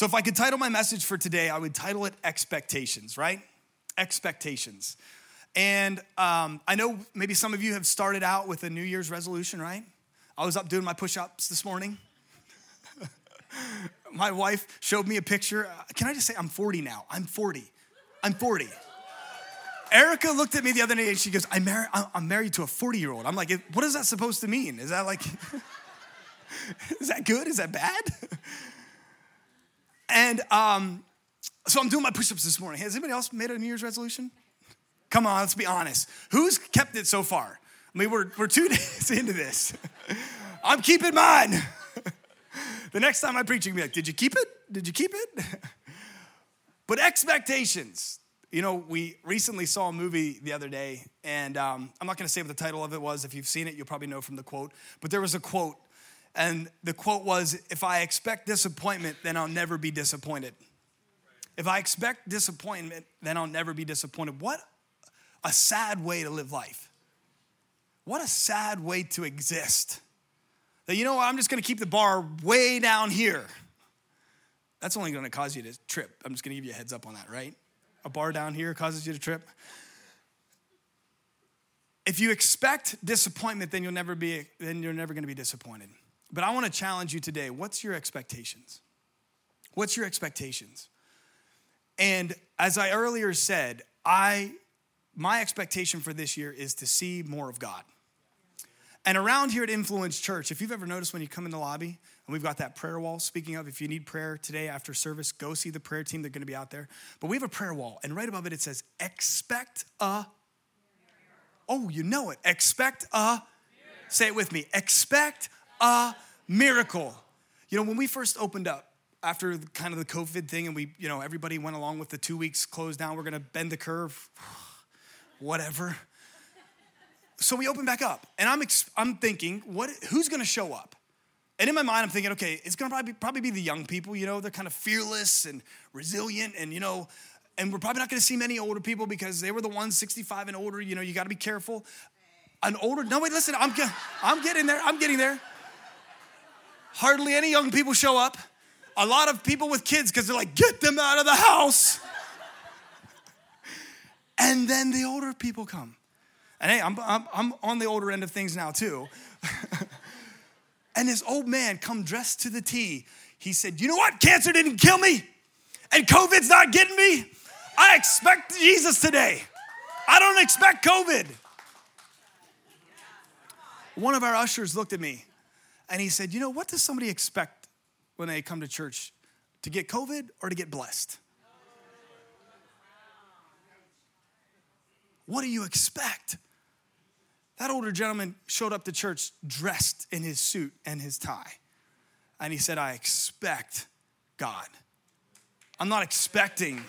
So, if I could title my message for today, I would title it Expectations, right? Expectations. And um, I know maybe some of you have started out with a New Year's resolution, right? I was up doing my push ups this morning. my wife showed me a picture. Can I just say, I'm 40 now? I'm 40. I'm 40. Erica looked at me the other day and she goes, I'm, mar- I'm married to a 40 year old. I'm like, what is that supposed to mean? Is that like, is that good? Is that bad? and um, so I'm doing my push ups this morning. Has anybody else made a New Year's resolution? Come on, let's be honest. Who's kept it so far? I mean, we're, we're two days into this. I'm keeping mine. the next time I preach, you can be like, Did you keep it? Did you keep it? but expectations. You know, we recently saw a movie the other day, and um, I'm not going to say what the title of it was. If you've seen it, you'll probably know from the quote. But there was a quote, and the quote was If I expect disappointment, then I'll never be disappointed. If I expect disappointment, then I'll never be disappointed. What a sad way to live life. What a sad way to exist. That, you know what, I'm just gonna keep the bar way down here. That's only gonna cause you to trip. I'm just gonna give you a heads up on that, right? A bar down here causes you to trip. If you expect disappointment, then you'll never be, then you're never gonna be disappointed. But I wanna challenge you today. What's your expectations? What's your expectations? And as I earlier said, I my expectation for this year is to see more of God. And around here at Influence Church, if you've ever noticed when you come in the lobby, and we've got that prayer wall. Speaking of, if you need prayer today after service, go see the prayer team. They're going to be out there. But we have a prayer wall, and right above it, it says, Expect a. Oh, you know it. Expect a. Say it with me. Expect a miracle. You know, when we first opened up, after kind of the COVID thing, and we, you know, everybody went along with the two weeks closed down, we're to bend the curve whatever. So we open back up, and I'm, I'm thinking, what, who's gonna show up? And in my mind, I'm thinking, okay, it's gonna probably, probably be the young people, you know, they're kind of fearless and resilient, and you know, and we're probably not gonna see many older people because they were the ones 65 and older, you know, you gotta be careful. An older, no, wait, listen, I'm, I'm getting there, I'm getting there. Hardly any young people show up. A lot of people with kids because they're like, get them out of the house. And then the older people come. And hey, I'm, I'm, I'm on the older end of things now too. and this old man come dressed to the T. He said, You know what? Cancer didn't kill me, and COVID's not getting me. I expect Jesus today. I don't expect COVID. One of our ushers looked at me and he said, You know, what does somebody expect when they come to church? To get COVID or to get blessed? What do you expect? That older gentleman showed up to church dressed in his suit and his tie. And he said, I expect God. I'm not expecting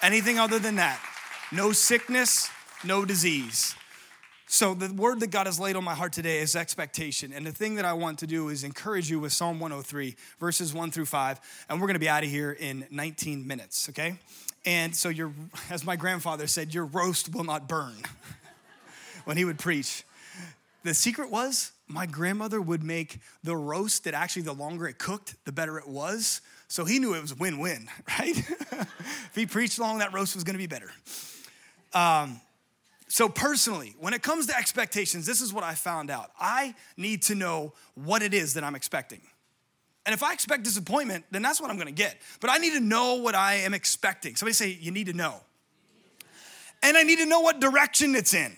anything other than that. No sickness, no disease. So, the word that God has laid on my heart today is expectation. And the thing that I want to do is encourage you with Psalm 103, verses 1 through 5. And we're going to be out of here in 19 minutes, okay? And so, your, as my grandfather said, your roast will not burn when he would preach. The secret was my grandmother would make the roast that actually, the longer it cooked, the better it was. So he knew it was win win, right? if he preached long, that roast was gonna be better. Um, so, personally, when it comes to expectations, this is what I found out. I need to know what it is that I'm expecting. And if I expect disappointment, then that's what I'm gonna get. But I need to know what I am expecting. Somebody say, You need to know. And I need to know what direction it's in.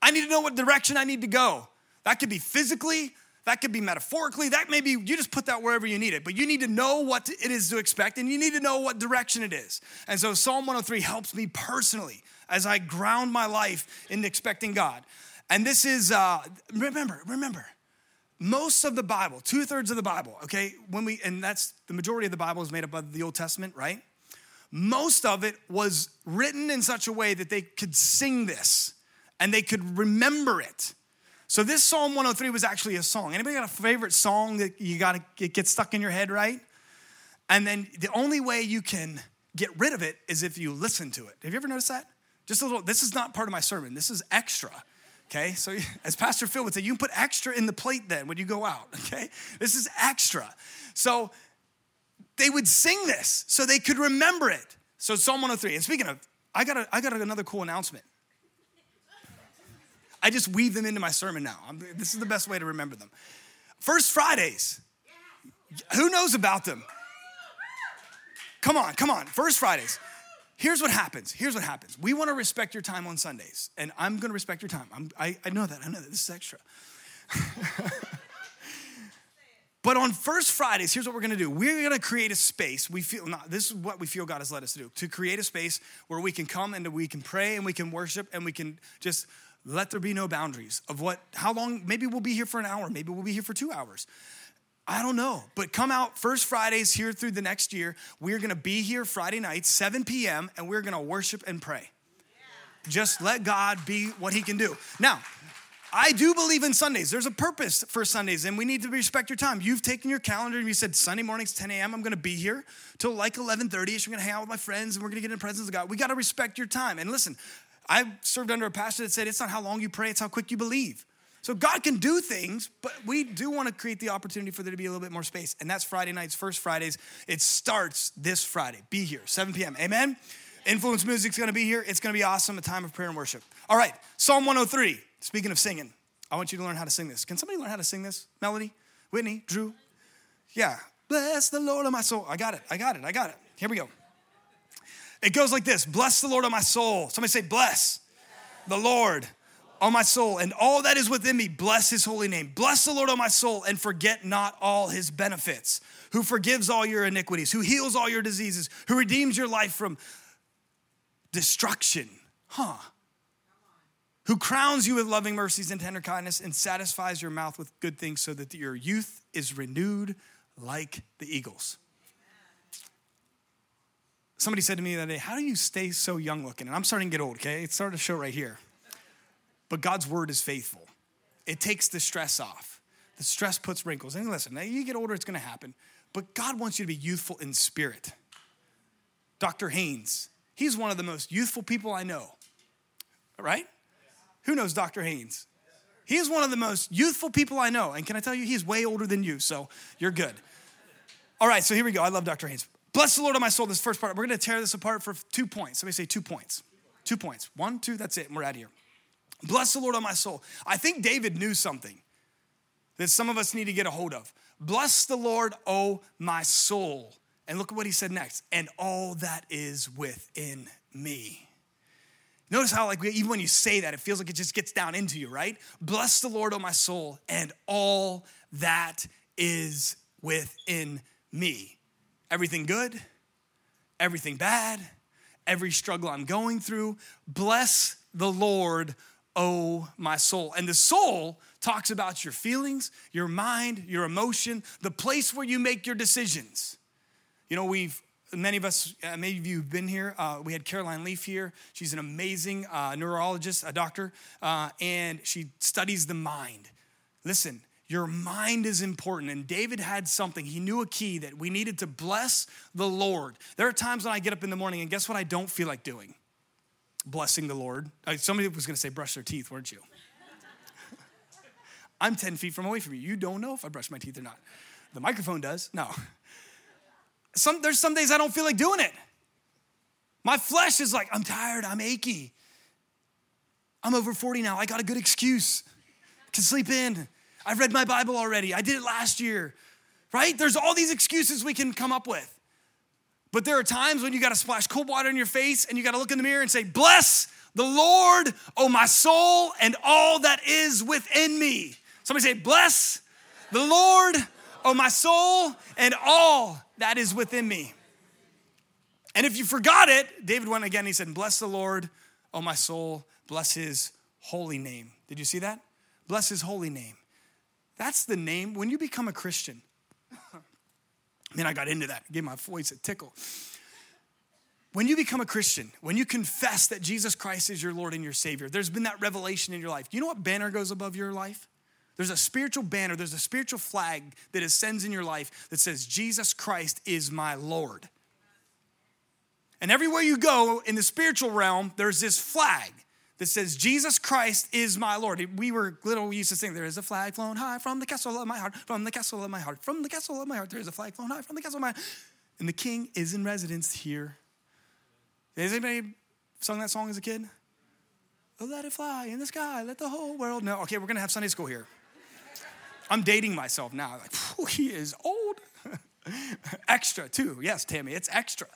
I need to know what direction I need to go. That could be physically, that could be metaphorically, that may be, you just put that wherever you need it. But you need to know what it is to expect and you need to know what direction it is. And so Psalm 103 helps me personally as I ground my life in expecting God. And this is, uh, remember, remember, most of the Bible, two thirds of the Bible, okay, when we, and that's the majority of the Bible is made up of the Old Testament, right? Most of it was written in such a way that they could sing this and they could remember it. So this Psalm 103 was actually a song. Anybody got a favorite song that you got to get stuck in your head, right? And then the only way you can get rid of it is if you listen to it. Have you ever noticed that? Just a little, this is not part of my sermon. This is extra. Okay, so as Pastor Phil would say, you can put extra in the plate then when you go out. Okay, this is extra. So they would sing this so they could remember it. So Psalm 103. And speaking of, I got, a, I got another cool announcement. I just weave them into my sermon now. I'm, this is the best way to remember them. First Fridays. Who knows about them? Come on, come on. First Fridays. Here's what happens. Here's what happens. We want to respect your time on Sundays, and I'm going to respect your time. I'm, I, I know that. I know that. This is extra. but on First Fridays, here's what we're going to do. We're going to create a space. We feel not. This is what we feel God has led us to do. To create a space where we can come and we can pray and we can worship and we can just let there be no boundaries of what. How long? Maybe we'll be here for an hour. Maybe we'll be here for two hours. I don't know, but come out first Fridays here through the next year. We're gonna be here Friday night, 7 p.m., and we're gonna worship and pray. Just let God be what He can do. Now, I do believe in Sundays. There's a purpose for Sundays, and we need to respect your time. You've taken your calendar and you said Sunday mornings, 10 a.m. I'm going to be here till like 11:30ish. I'm going to hang out with my friends, and we're going to get in the presence of God. We got to respect your time. And listen, I served under a pastor that said it's not how long you pray, it's how quick you believe. So God can do things, but we do want to create the opportunity for there to be a little bit more space. And that's Friday nights, first Fridays. It starts this Friday. Be here, 7 p.m. Amen? Influence Music's to be here. It's to be awesome, a time of prayer and worship. All right, Psalm 103. Speaking of singing, I want you to learn how to sing this. Can somebody learn how to sing this? Melody? Whitney? Drew? Yeah. Bless the Lord of my soul. I got it. I got it. I got it. Here we go. It goes like this Bless the Lord of my soul. Somebody say, Bless the Lord on my soul, and all that is within me, bless his holy name. Bless the Lord on my soul, and forget not all his benefits, who forgives all your iniquities, who heals all your diseases, who redeems your life from destruction. Huh. Who crowns you with loving mercies and tender kindness and satisfies your mouth with good things so that your youth is renewed like the eagles. Somebody said to me other day, How do you stay so young looking? And I'm starting to get old, okay? It's starting to show right here. But God's word is faithful. It takes the stress off. The stress puts wrinkles. And listen, now you get older, it's gonna happen. But God wants you to be youthful in spirit. Dr. Haynes, he's one of the most youthful people I know, right? Who knows Dr. Haynes? He is one of the most youthful people I know. And can I tell you, he's way older than you, so you're good. All right, so here we go. I love Dr. Haynes. Bless the Lord of my soul, this first part. We're gonna tear this apart for two points. Somebody say two points. Two points. One, two, that's it, and we're out of here. Bless the Lord on my soul. I think David knew something that some of us need to get a hold of. Bless the Lord, oh my soul. And look at what he said next. And all that is within me. Notice how, like, even when you say that, it feels like it just gets down into you, right? Bless the Lord, oh my soul, and all that is within me. Everything good, everything bad, every struggle I'm going through. Bless the Lord, oh my soul. And the soul talks about your feelings, your mind, your emotion, the place where you make your decisions. You know, we've many of us, uh, many of you have been here. Uh, we had Caroline Leaf here. She's an amazing uh, neurologist, a doctor, uh, and she studies the mind. Listen, your mind is important. And David had something. He knew a key that we needed to bless the Lord. There are times when I get up in the morning, and guess what I don't feel like doing? Blessing the Lord. Uh, somebody was going to say brush their teeth, weren't you? I'm 10 feet from away from you. You don't know if I brush my teeth or not. The microphone does. No. Some, there's some days I don't feel like doing it. My flesh is like, I'm tired, I'm achy. I'm over 40 now. I got a good excuse to sleep in. I've read my Bible already. I did it last year, right? There's all these excuses we can come up with. But there are times when you got to splash cold water in your face and you got to look in the mirror and say, Bless the Lord, oh my soul, and all that is within me. Somebody say, Bless the Lord, oh my soul, and all that is within me. And if you forgot it, David went again, he said, Bless the Lord, oh my soul, bless his holy name. Did you see that? Bless his holy name. That's the name. When you become a Christian, then I got into that, gave my voice a tickle. When you become a Christian, when you confess that Jesus Christ is your Lord and your Savior, there's been that revelation in your life. You know what banner goes above your life? There's a spiritual banner, there's a spiritual flag that ascends in your life that says, Jesus Christ is my Lord. And everywhere you go in the spiritual realm, there's this flag that says, Jesus Christ is my Lord. We were little, we used to sing, There is a flag flown high from the castle of my heart, from the castle of my heart, from the castle of my heart, there is a flag flown high from the castle of my heart. and the king is in residence here. Has anybody sung that song as a kid? Oh, let it fly in the sky, let the whole world know. Okay, we're gonna have Sunday school here. I'm dating myself now. Like, he is old. extra, too. Yes, Tammy, it's extra.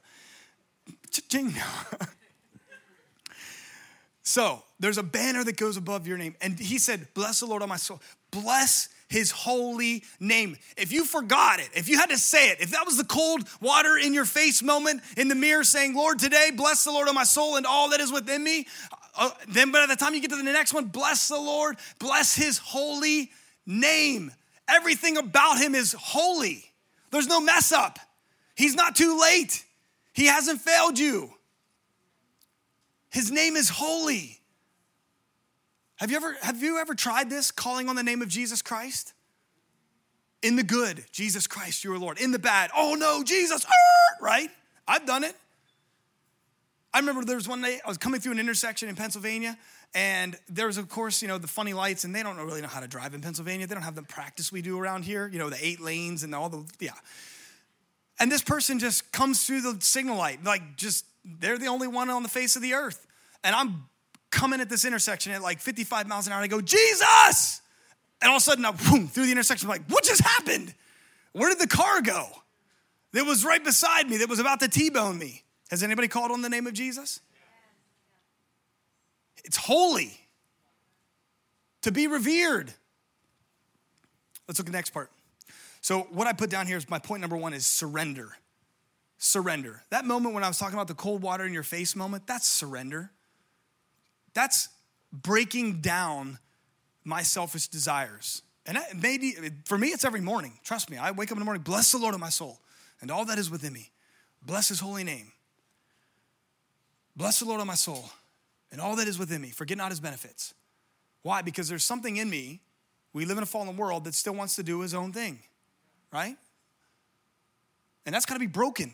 Ching. so there's a banner that goes above your name. And he said, Bless the Lord on my soul. Bless his holy name. If you forgot it, if you had to say it, if that was the cold water in your face moment in the mirror saying, Lord, today, bless the Lord on my soul and all that is within me, uh, then by the time you get to the next one, bless the Lord, bless his holy name. Everything about him is holy. There's no mess up. He's not too late. He hasn't failed you. His name is holy. Have you ever have you ever tried this calling on the name of Jesus Christ? In the good, Jesus Christ, your Lord. In the bad, oh no, Jesus, right? I've done it. I remember there was one day I was coming through an intersection in Pennsylvania, and there's of course, you know, the funny lights, and they don't really know how to drive in Pennsylvania. They don't have the practice we do around here, you know, the eight lanes and all the yeah. And this person just comes through the signal light, like just they're the only one on the face of the earth. And I'm coming at this intersection at like 55 miles an hour, and I go, Jesus! And all of a sudden, I boom, through the intersection, I'm like, what just happened? Where did the car go? That was right beside me, that was about to T-bone me. Has anybody called on the name of Jesus? It's holy to be revered. Let's look at the next part. So, what I put down here is my point number one is surrender. Surrender. That moment when I was talking about the cold water in your face moment, that's surrender. That's breaking down my selfish desires. And maybe for me, it's every morning. Trust me, I wake up in the morning, bless the Lord of my soul and all that is within me. Bless his holy name. Bless the Lord of my soul and all that is within me. Forget not his benefits. Why? Because there's something in me. We live in a fallen world that still wants to do his own thing, right? And that's got to be broken.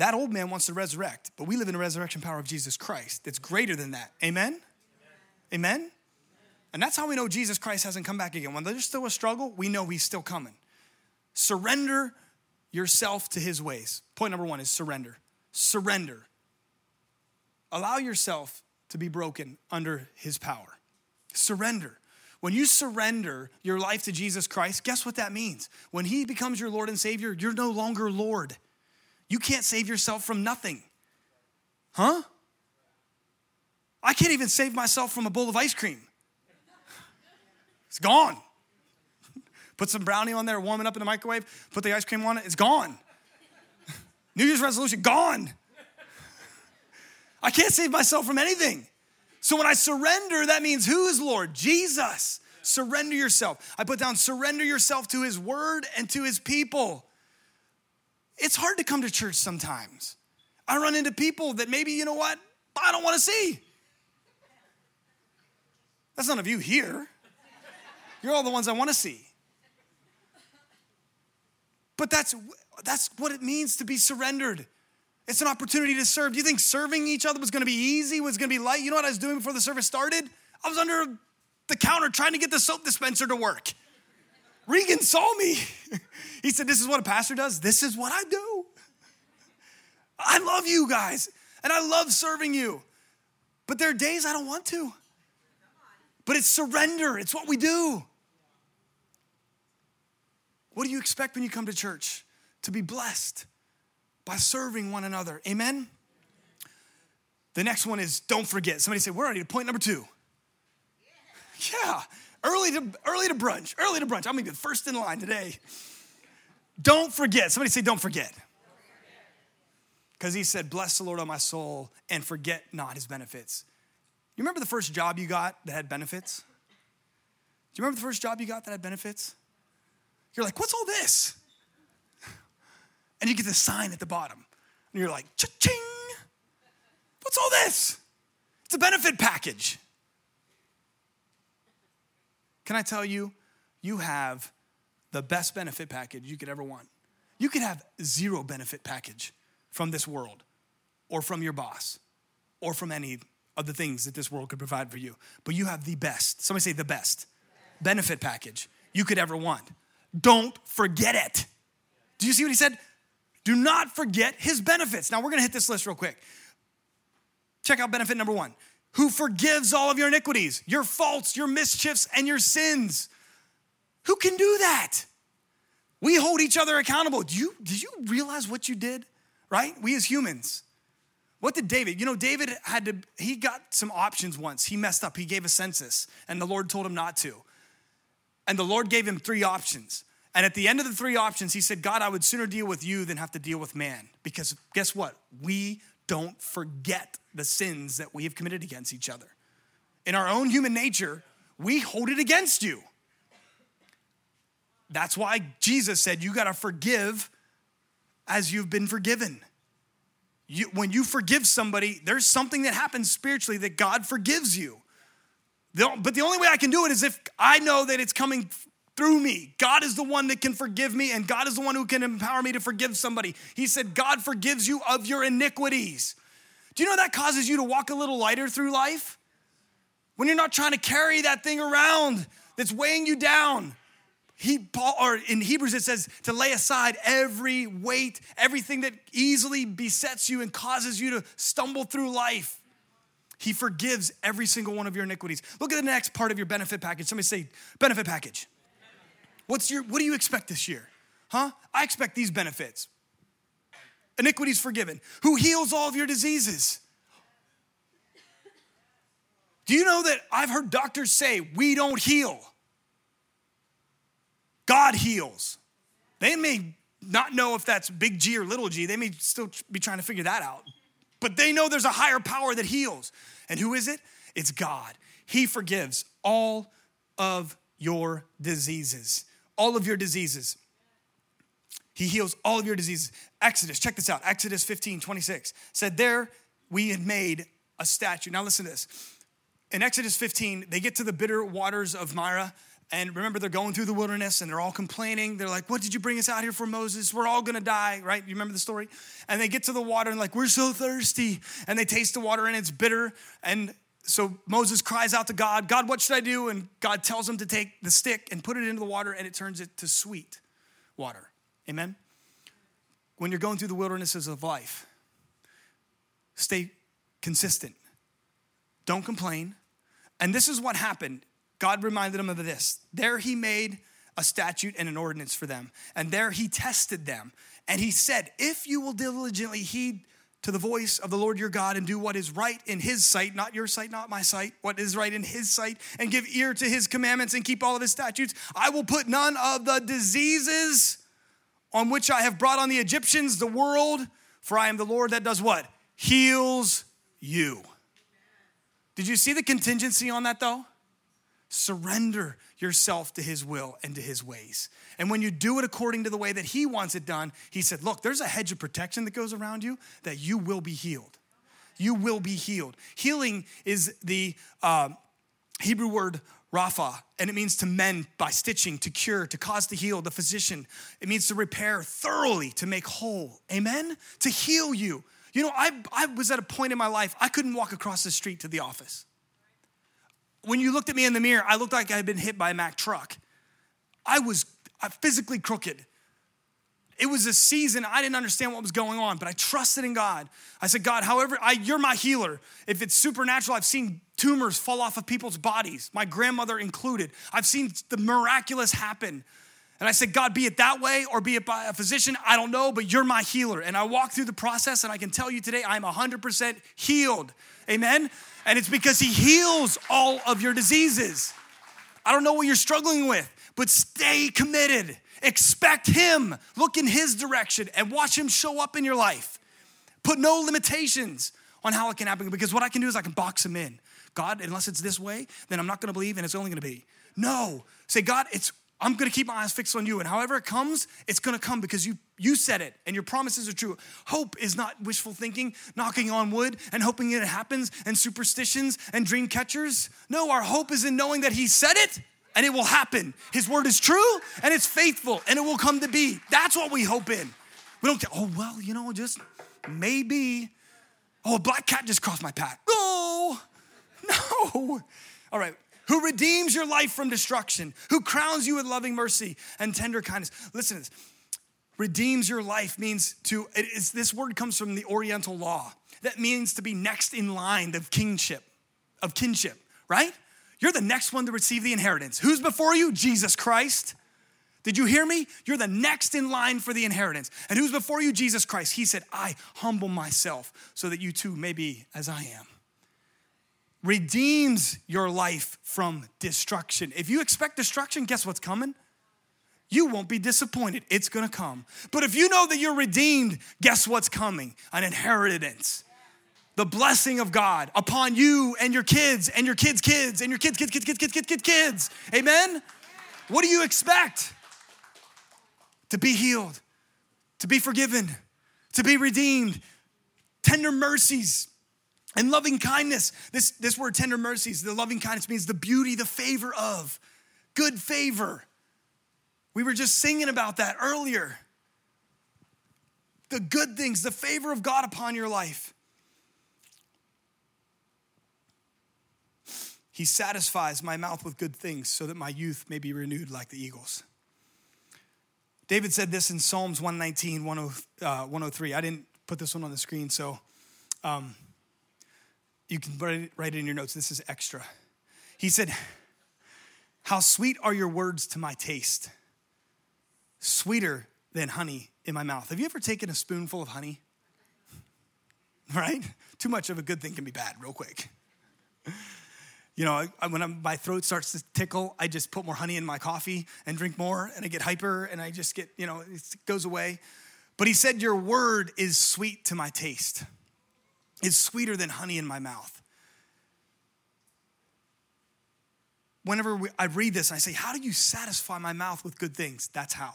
That old man wants to resurrect, but we live in the resurrection power of Jesus Christ that's greater than that. Amen? Amen? Amen? And that's how we know Jesus Christ hasn't come back again. When there's still a struggle, we know he's still coming. Surrender yourself to his ways. Point number one is surrender. Surrender. Allow yourself to be broken under his power. Surrender. When you surrender your life to Jesus Christ, guess what that means? When he becomes your Lord and Savior, you're no longer Lord. You can't save yourself from nothing. Huh? I can't even save myself from a bowl of ice cream. It's gone. Put some brownie on there, warm it up in the microwave, put the ice cream on it, it's gone. New Year's resolution, gone. I can't save myself from anything. So when I surrender, that means who is Lord? Jesus. Surrender yourself. I put down surrender yourself to his word and to his people. It's hard to come to church sometimes. I run into people that maybe, you know what, I don't want to see. That's none of you here. You're all the ones I want to see. But that's that's what it means to be surrendered. It's an opportunity to serve. Do you think serving each other was going to be easy, was going to be light? You know what I was doing before the service started? I was under the counter trying to get the soap dispenser to work. Regan saw me. he said, This is what a pastor does. This is what I do. I love you guys and I love serving you. But there are days I don't want to. But it's surrender, it's what we do. What do you expect when you come to church? To be blessed by serving one another. Amen? The next one is don't forget. Somebody say, we're already to point number two. Yeah, early to early to brunch, early to brunch. I'm gonna be the first in line today. Don't forget. Somebody say, don't forget. Because he said, Bless the Lord on my soul and forget not his benefits. You remember the first job you got that had benefits? Do you remember the first job you got that had benefits? You're like, what's all this? And you get the sign at the bottom. And you're like, cha-ching. What's all this? It's a benefit package. Can I tell you, you have the best benefit package you could ever want. You could have zero benefit package from this world or from your boss or from any of the things that this world could provide for you. But you have the best, somebody say the best benefit package you could ever want. Don't forget it. Do you see what he said? Do not forget his benefits. Now we're gonna hit this list real quick. Check out benefit number one who forgives all of your iniquities, your faults, your mischiefs, and your sins. Who can do that? We hold each other accountable. Do you, do you realize what you did? Right? We as humans. What did David? You know, David had to, he got some options once. He messed up. He gave a census, and the Lord told him not to. And the Lord gave him three options. And at the end of the three options, he said, God, I would sooner deal with you than have to deal with man. Because guess what? We don't forget the sins that we have committed against each other. In our own human nature, we hold it against you. That's why Jesus said, You got to forgive as you've been forgiven. You, when you forgive somebody, there's something that happens spiritually that God forgives you. The, but the only way I can do it is if I know that it's coming through me. God is the one that can forgive me, and God is the one who can empower me to forgive somebody. He said, God forgives you of your iniquities. Do you know that causes you to walk a little lighter through life? When you're not trying to carry that thing around that's weighing you down. He, Paul, or in Hebrews it says to lay aside every weight, everything that easily besets you and causes you to stumble through life. He forgives every single one of your iniquities. Look at the next part of your benefit package. Somebody say, benefit package. What's your, what do you expect this year? Huh? I expect these benefits. Iniquities forgiven. Who heals all of your diseases? Do you know that I've heard doctors say we don't heal? God heals. They may not know if that's big G or little g. They may still be trying to figure that out. But they know there's a higher power that heals. And who is it? It's God. He forgives all of your diseases. All of your diseases. He heals all of your diseases. Exodus, check this out. Exodus 15, 26 said, There we had made a statue. Now listen to this. In Exodus 15, they get to the bitter waters of Marah and remember, they're going through the wilderness and they're all complaining. They're like, What did you bring us out here for, Moses? We're all gonna die, right? You remember the story? And they get to the water and, like, we're so thirsty. And they taste the water and it's bitter. And so Moses cries out to God, God, what should I do? And God tells him to take the stick and put it into the water and it turns it to sweet water. Amen? When you're going through the wildernesses of life, stay consistent. Don't complain. And this is what happened God reminded him of this. There he made a statute and an ordinance for them, and there he tested them. And he said, If you will diligently heed to the voice of the Lord your God and do what is right in his sight, not your sight, not my sight, what is right in his sight, and give ear to his commandments and keep all of his statutes, I will put none of the diseases on which I have brought on the Egyptians, the world, for I am the Lord that does what? Heals you. Did you see the contingency on that though? Surrender yourself to his will and to his ways. And when you do it according to the way that he wants it done, he said, Look, there's a hedge of protection that goes around you that you will be healed. You will be healed. Healing is the uh, Hebrew word rapha, and it means to mend by stitching, to cure, to cause to heal, the physician. It means to repair thoroughly, to make whole. Amen? To heal you. You know, I, I was at a point in my life, I couldn't walk across the street to the office when you looked at me in the mirror, I looked like I had been hit by a Mack truck. I was uh, physically crooked. It was a season I didn't understand what was going on, but I trusted in God. I said, God, however, I, you're my healer. If it's supernatural, I've seen tumors fall off of people's bodies, my grandmother included. I've seen the miraculous happen. And I said, God, be it that way or be it by a physician, I don't know, but you're my healer. And I walked through the process, and I can tell you today, I'm 100% healed. Amen? And it's because He heals all of your diseases. I don't know what you're struggling with, but stay committed. Expect Him. Look in His direction and watch Him show up in your life. Put no limitations on how it can happen because what I can do is I can box Him in. God, unless it's this way, then I'm not gonna believe and it's only gonna be. No. Say, God, it's I'm gonna keep my eyes fixed on you. And however it comes, it's gonna come because you you said it and your promises are true. Hope is not wishful thinking, knocking on wood and hoping it happens, and superstitions and dream catchers. No, our hope is in knowing that He said it and it will happen. His word is true and it's faithful and it will come to be. That's what we hope in. We don't oh, well, you know, just maybe. Oh, a black cat just crossed my path. Oh, no. All right, who redeems your life from destruction, who crowns you with loving mercy and tender kindness. Listen to this. redeems your life means to, it is, this word comes from the Oriental law. That means to be next in line of kingship, of kinship, right? You're the next one to receive the inheritance. Who's before you? Jesus Christ. Did you hear me? You're the next in line for the inheritance. And who's before you? Jesus Christ. He said, I humble myself so that you too may be as I am. Redeems your life from destruction. If you expect destruction, guess what's coming? You won't be disappointed. It's gonna come. But if you know that you're redeemed, guess what's coming? An inheritance. The blessing of God upon you and your kids and your kids' kids and your kids' kids, kids, kids, kids, kids, kids, kids. Amen? What do you expect? to be healed, to be forgiven, to be redeemed, tender mercies and loving kindness. This, this word, tender mercies, the loving kindness means the beauty, the favor of, good favor. We were just singing about that earlier. The good things, the favor of God upon your life. He satisfies my mouth with good things so that my youth may be renewed like the eagles. David said this in Psalms 119, 103. Uh, I didn't put this one on the screen, so um, you can write it, write it in your notes. This is extra. He said, How sweet are your words to my taste, sweeter than honey in my mouth. Have you ever taken a spoonful of honey? Right? Too much of a good thing can be bad, real quick. You know, when I'm, my throat starts to tickle, I just put more honey in my coffee and drink more, and I get hyper, and I just get, you know, it goes away. But he said, Your word is sweet to my taste, it's sweeter than honey in my mouth. Whenever we, I read this, I say, How do you satisfy my mouth with good things? That's how.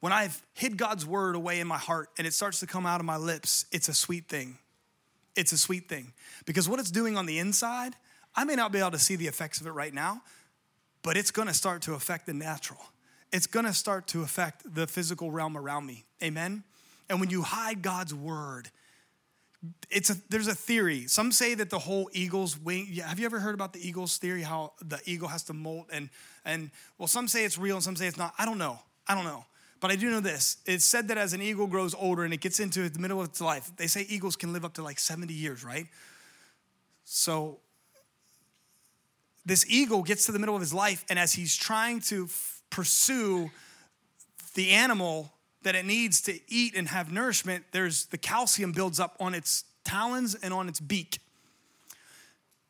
When I've hid God's word away in my heart and it starts to come out of my lips, it's a sweet thing. It's a sweet thing. Because what it's doing on the inside I may not be able to see the effects of it right now, but it's gonna start to affect the natural. It's gonna start to affect the physical realm around me. Amen? And when you hide God's word, it's a, there's a theory. Some say that the whole eagle's wing. Have you ever heard about the eagle's theory? How the eagle has to molt and and well, some say it's real and some say it's not. I don't know. I don't know. But I do know this. It's said that as an eagle grows older and it gets into the middle of its life, they say eagles can live up to like 70 years, right? So this eagle gets to the middle of his life, and as he's trying to f- pursue the animal that it needs to eat and have nourishment, there's the calcium builds up on its talons and on its beak.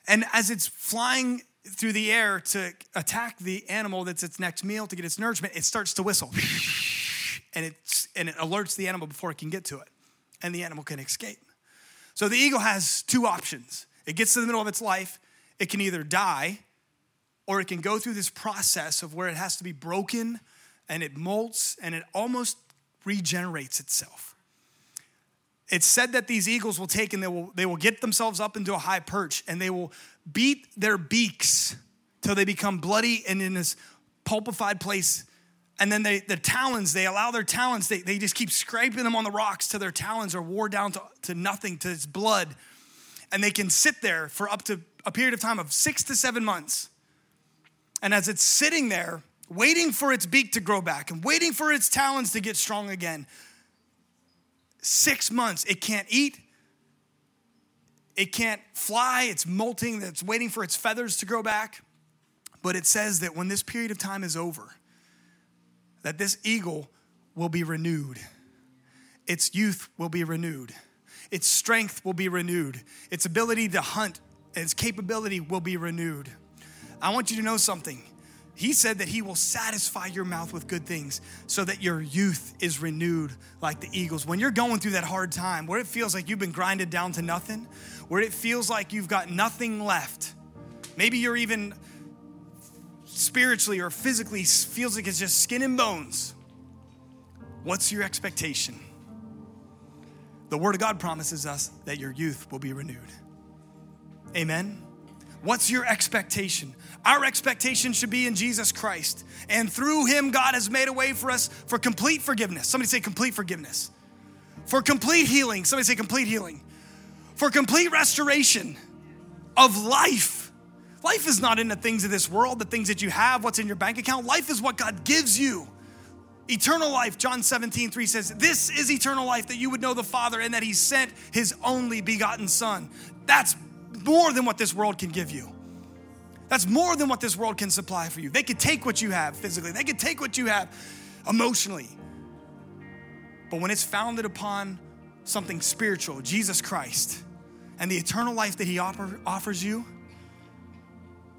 And as it's flying through the air to attack the animal that's its next meal to get its nourishment, it starts to whistle. And, it's, and it alerts the animal before it can get to it. And the animal can escape. So the eagle has two options. It gets to the middle of its life, it can either die or it can go through this process of where it has to be broken and it molts and it almost regenerates itself. It's said that these eagles will take and they will, they will get themselves up into a high perch and they will beat their beaks till they become bloody and in this pulpified place. And then they, their talons, they allow their talons, they, they just keep scraping them on the rocks till their talons are wore down to, to nothing, to its blood. And they can sit there for up to a period of time of six to seven months and as it's sitting there, waiting for its beak to grow back and waiting for its talons to get strong again, six months, it can't eat, it can't fly, it's molting, it's waiting for its feathers to grow back. But it says that when this period of time is over, that this eagle will be renewed. Its youth will be renewed. Its strength will be renewed. Its ability to hunt, its capability will be renewed. I want you to know something. He said that He will satisfy your mouth with good things so that your youth is renewed like the eagles. When you're going through that hard time where it feels like you've been grinded down to nothing, where it feels like you've got nothing left, maybe you're even spiritually or physically feels like it's just skin and bones. What's your expectation? The Word of God promises us that your youth will be renewed. Amen. What's your expectation? Our expectation should be in Jesus Christ. And through him, God has made a way for us for complete forgiveness. Somebody say complete forgiveness. For complete healing. Somebody say complete healing. For complete restoration of life. Life is not in the things of this world, the things that you have, what's in your bank account. Life is what God gives you. Eternal life, John 17, 3 says, This is eternal life, that you would know the Father and that He sent His only begotten Son. That's more than what this world can give you. That's more than what this world can supply for you. They could take what you have physically, they could take what you have emotionally. But when it's founded upon something spiritual, Jesus Christ, and the eternal life that He offer, offers you,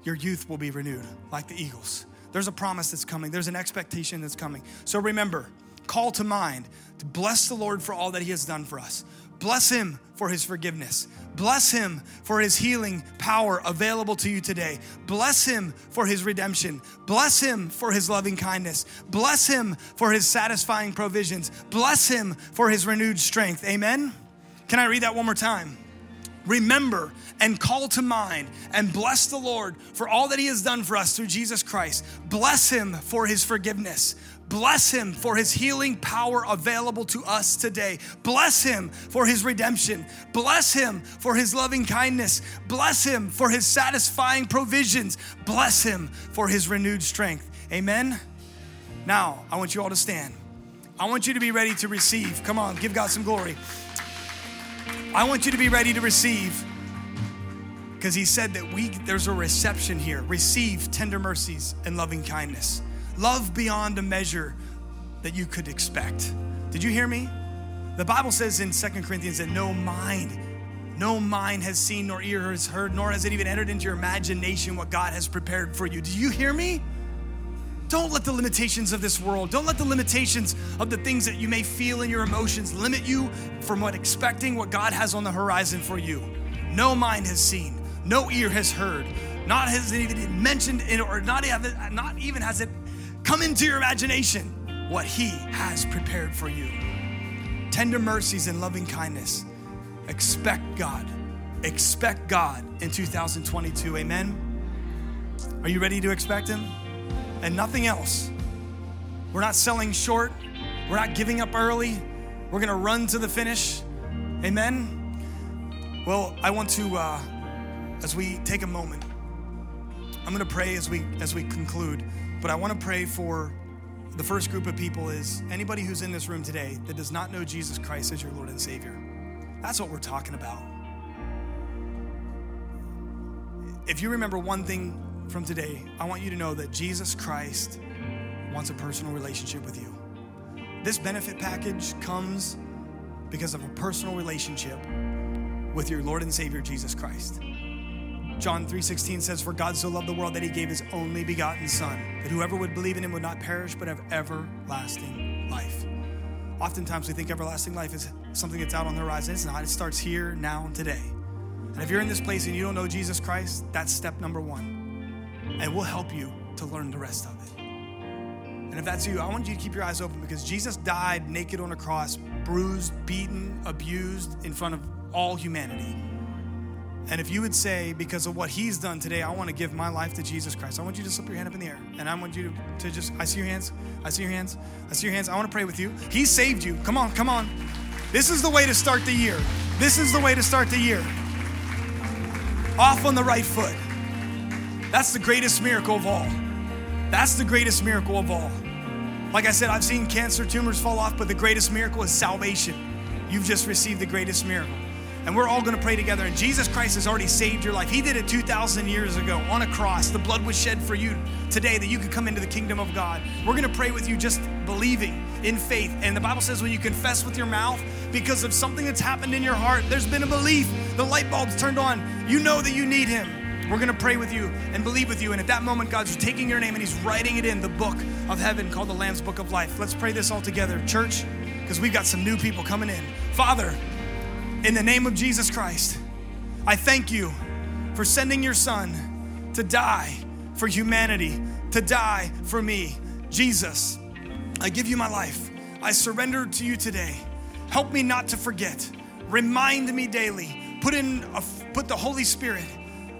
your youth will be renewed like the eagles. There's a promise that's coming, there's an expectation that's coming. So remember, call to mind to bless the Lord for all that He has done for us. Bless Him for His forgiveness. Bless Him for His healing power available to you today. Bless Him for His redemption. Bless Him for His loving kindness. Bless Him for His satisfying provisions. Bless Him for His renewed strength. Amen? Can I read that one more time? Remember and call to mind and bless the Lord for all that He has done for us through Jesus Christ. Bless Him for His forgiveness. Bless Him for His healing power available to us today. Bless Him for His redemption. Bless Him for His loving kindness. Bless Him for His satisfying provisions. Bless Him for His renewed strength. Amen. Now, I want you all to stand. I want you to be ready to receive. Come on, give God some glory. I want you to be ready to receive because he said that we there's a reception here. Receive tender mercies and loving kindness. Love beyond a measure that you could expect. Did you hear me? The Bible says in Second Corinthians that no mind, no mind has seen nor ear has heard, nor has it even entered into your imagination what God has prepared for you. Do you hear me? Don't let the limitations of this world, don't let the limitations of the things that you may feel in your emotions limit you from what expecting what God has on the horizon for you. No mind has seen, no ear has heard, not has it even mentioned it, or not not even has it come into your imagination what He has prepared for you. Tender mercies and loving kindness. Expect God. Expect God in 2022. Amen. Are you ready to expect Him? And nothing else. We're not selling short. We're not giving up early. We're going to run to the finish. Amen. Well, I want to, uh, as we take a moment, I'm going to pray as we as we conclude. But I want to pray for the first group of people is anybody who's in this room today that does not know Jesus Christ as your Lord and Savior. That's what we're talking about. If you remember one thing from today, I want you to know that Jesus Christ wants a personal relationship with you. This benefit package comes because of a personal relationship with your Lord and Savior Jesus Christ. John 3:16 says for God so loved the world that he gave his only begotten son that whoever would believe in him would not perish but have everlasting life. Oftentimes we think everlasting life is something that's out on the horizon. It's not. It starts here, now, and today. And if you're in this place and you don't know Jesus Christ, that's step number 1 and we'll help you to learn the rest of it. And if that's you, I want you to keep your eyes open because Jesus died naked on a cross, bruised, beaten, abused in front of all humanity. And if you would say, because of what he's done today, I want to give my life to Jesus Christ, I want you to slip your hand up in the air. And I want you to, to just, I see your hands. I see your hands. I see your hands. I want to pray with you. He saved you. Come on, come on. This is the way to start the year. This is the way to start the year. Off on the right foot. That's the greatest miracle of all. That's the greatest miracle of all. Like I said, I've seen cancer tumors fall off, but the greatest miracle is salvation. You've just received the greatest miracle. And we're all gonna pray together. And Jesus Christ has already saved your life. He did it 2,000 years ago on a cross. The blood was shed for you today that you could come into the kingdom of God. We're gonna pray with you just believing in faith. And the Bible says when you confess with your mouth because of something that's happened in your heart, there's been a belief, the light bulb's turned on. You know that you need Him. We're to pray with you and believe with you. And at that moment, God's taking your name and He's writing it in the book of heaven called the Lamb's Book of Life. Let's pray this all together, church, because we've got some new people coming in. Father, in the name of Jesus Christ, I thank you for sending your Son to die for humanity, to die for me. Jesus, I give you my life. I surrender to you today. Help me not to forget. Remind me daily. Put in a, put the Holy Spirit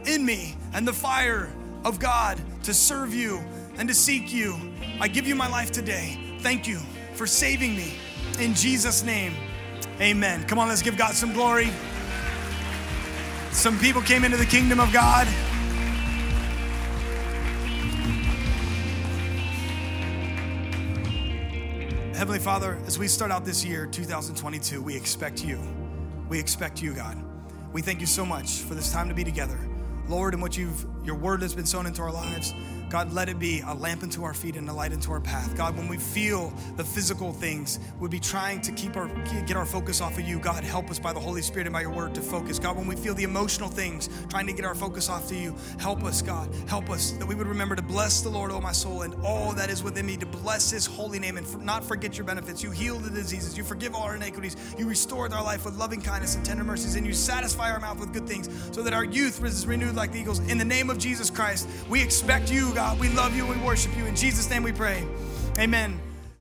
in me and the fire of God to serve you and to seek you. I give you my life today. Thank you for saving me. In Jesus' name, amen. Come on, let's give God some glory. Some people came into the kingdom of God. Heavenly Father, as we start out this year, 2022, we expect you. We expect you, God. We thank you so much for this time to be together. Lord, and what you've your word has been sown into our lives. God, let it be a lamp into our feet and a light into our path. God, when we feel the physical things, we'd be trying to keep our get our focus off of you. God, help us by the Holy Spirit and by your word to focus. God, when we feel the emotional things, trying to get our focus off to you, help us, God. Help us that we would remember to bless the Lord, oh my soul, and all that is within me, to bless his holy name and not forget your benefits. You heal the diseases, you forgive all our iniquities, you restore our life with loving kindness and tender mercies, and you satisfy our mouth with good things, so that our youth is renewed like the eagles. In the name of Jesus Christ, we expect you, God. We love you we worship you. In Jesus' name we pray. Amen.